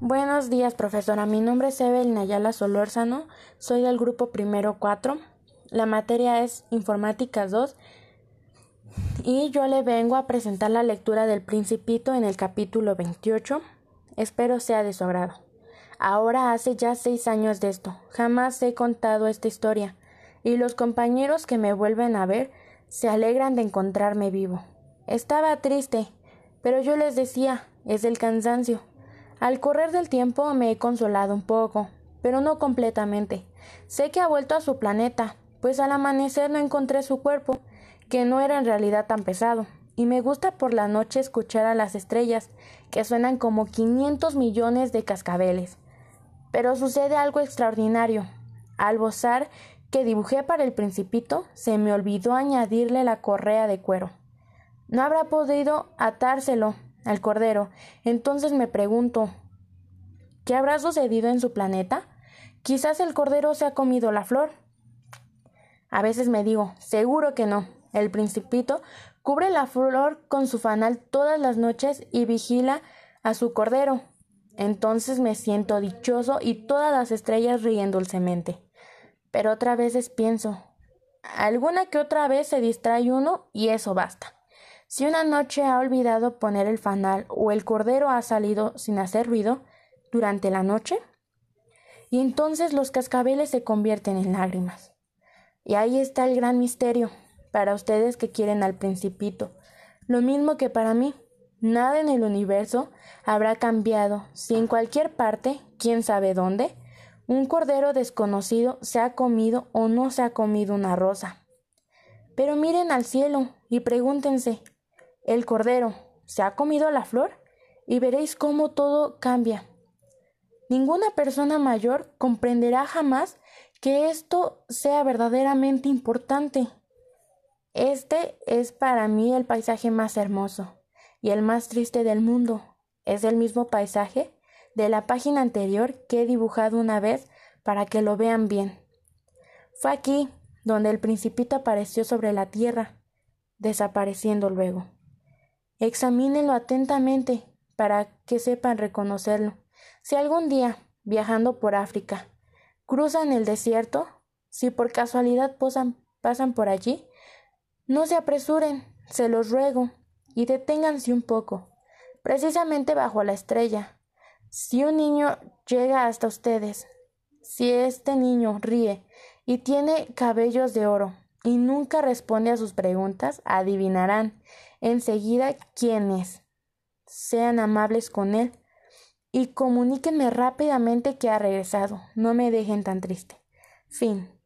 Buenos días, profesora. Mi nombre es Evelyn Ayala Solórzano. Soy del grupo primero 4. La materia es Informática 2. Y yo le vengo a presentar la lectura del Principito en el capítulo 28. Espero sea de su agrado. Ahora hace ya seis años de esto. Jamás he contado esta historia. Y los compañeros que me vuelven a ver se alegran de encontrarme vivo. Estaba triste, pero yo les decía, es el cansancio. Al correr del tiempo me he consolado un poco, pero no completamente. Sé que ha vuelto a su planeta, pues al amanecer no encontré su cuerpo, que no era en realidad tan pesado, y me gusta por la noche escuchar a las estrellas, que suenan como 500 millones de cascabeles. Pero sucede algo extraordinario. Al bozar que dibujé para el principito, se me olvidó añadirle la correa de cuero. No habrá podido atárselo, al Cordero. Entonces me pregunto ¿qué habrá sucedido en su planeta? Quizás el Cordero se ha comido la flor. A veces me digo, seguro que no. El principito cubre la flor con su fanal todas las noches y vigila a su cordero. Entonces me siento dichoso y todas las estrellas ríen dulcemente. Pero otra vez pienso, alguna que otra vez se distrae uno y eso basta. Si una noche ha olvidado poner el fanal o el cordero ha salido sin hacer ruido durante la noche, y entonces los cascabeles se convierten en lágrimas. Y ahí está el gran misterio para ustedes que quieren al principito, lo mismo que para mí. Nada en el universo habrá cambiado si en cualquier parte, quién sabe dónde, un cordero desconocido se ha comido o no se ha comido una rosa. Pero miren al cielo y pregúntense el cordero se ha comido la flor y veréis cómo todo cambia. Ninguna persona mayor comprenderá jamás que esto sea verdaderamente importante. Este es para mí el paisaje más hermoso y el más triste del mundo. Es el mismo paisaje de la página anterior que he dibujado una vez para que lo vean bien. Fue aquí donde el principito apareció sobre la tierra, desapareciendo luego. Examínenlo atentamente para que sepan reconocerlo. Si algún día, viajando por África, cruzan el desierto, si por casualidad pasan por allí, no se apresuren, se los ruego, y deténganse un poco, precisamente bajo la estrella. Si un niño llega hasta ustedes, si este niño ríe y tiene cabellos de oro y nunca responde a sus preguntas, adivinarán enseguida quién es. Sean amables con él y comuníquenme rápidamente que ha regresado. No me dejen tan triste. Fin.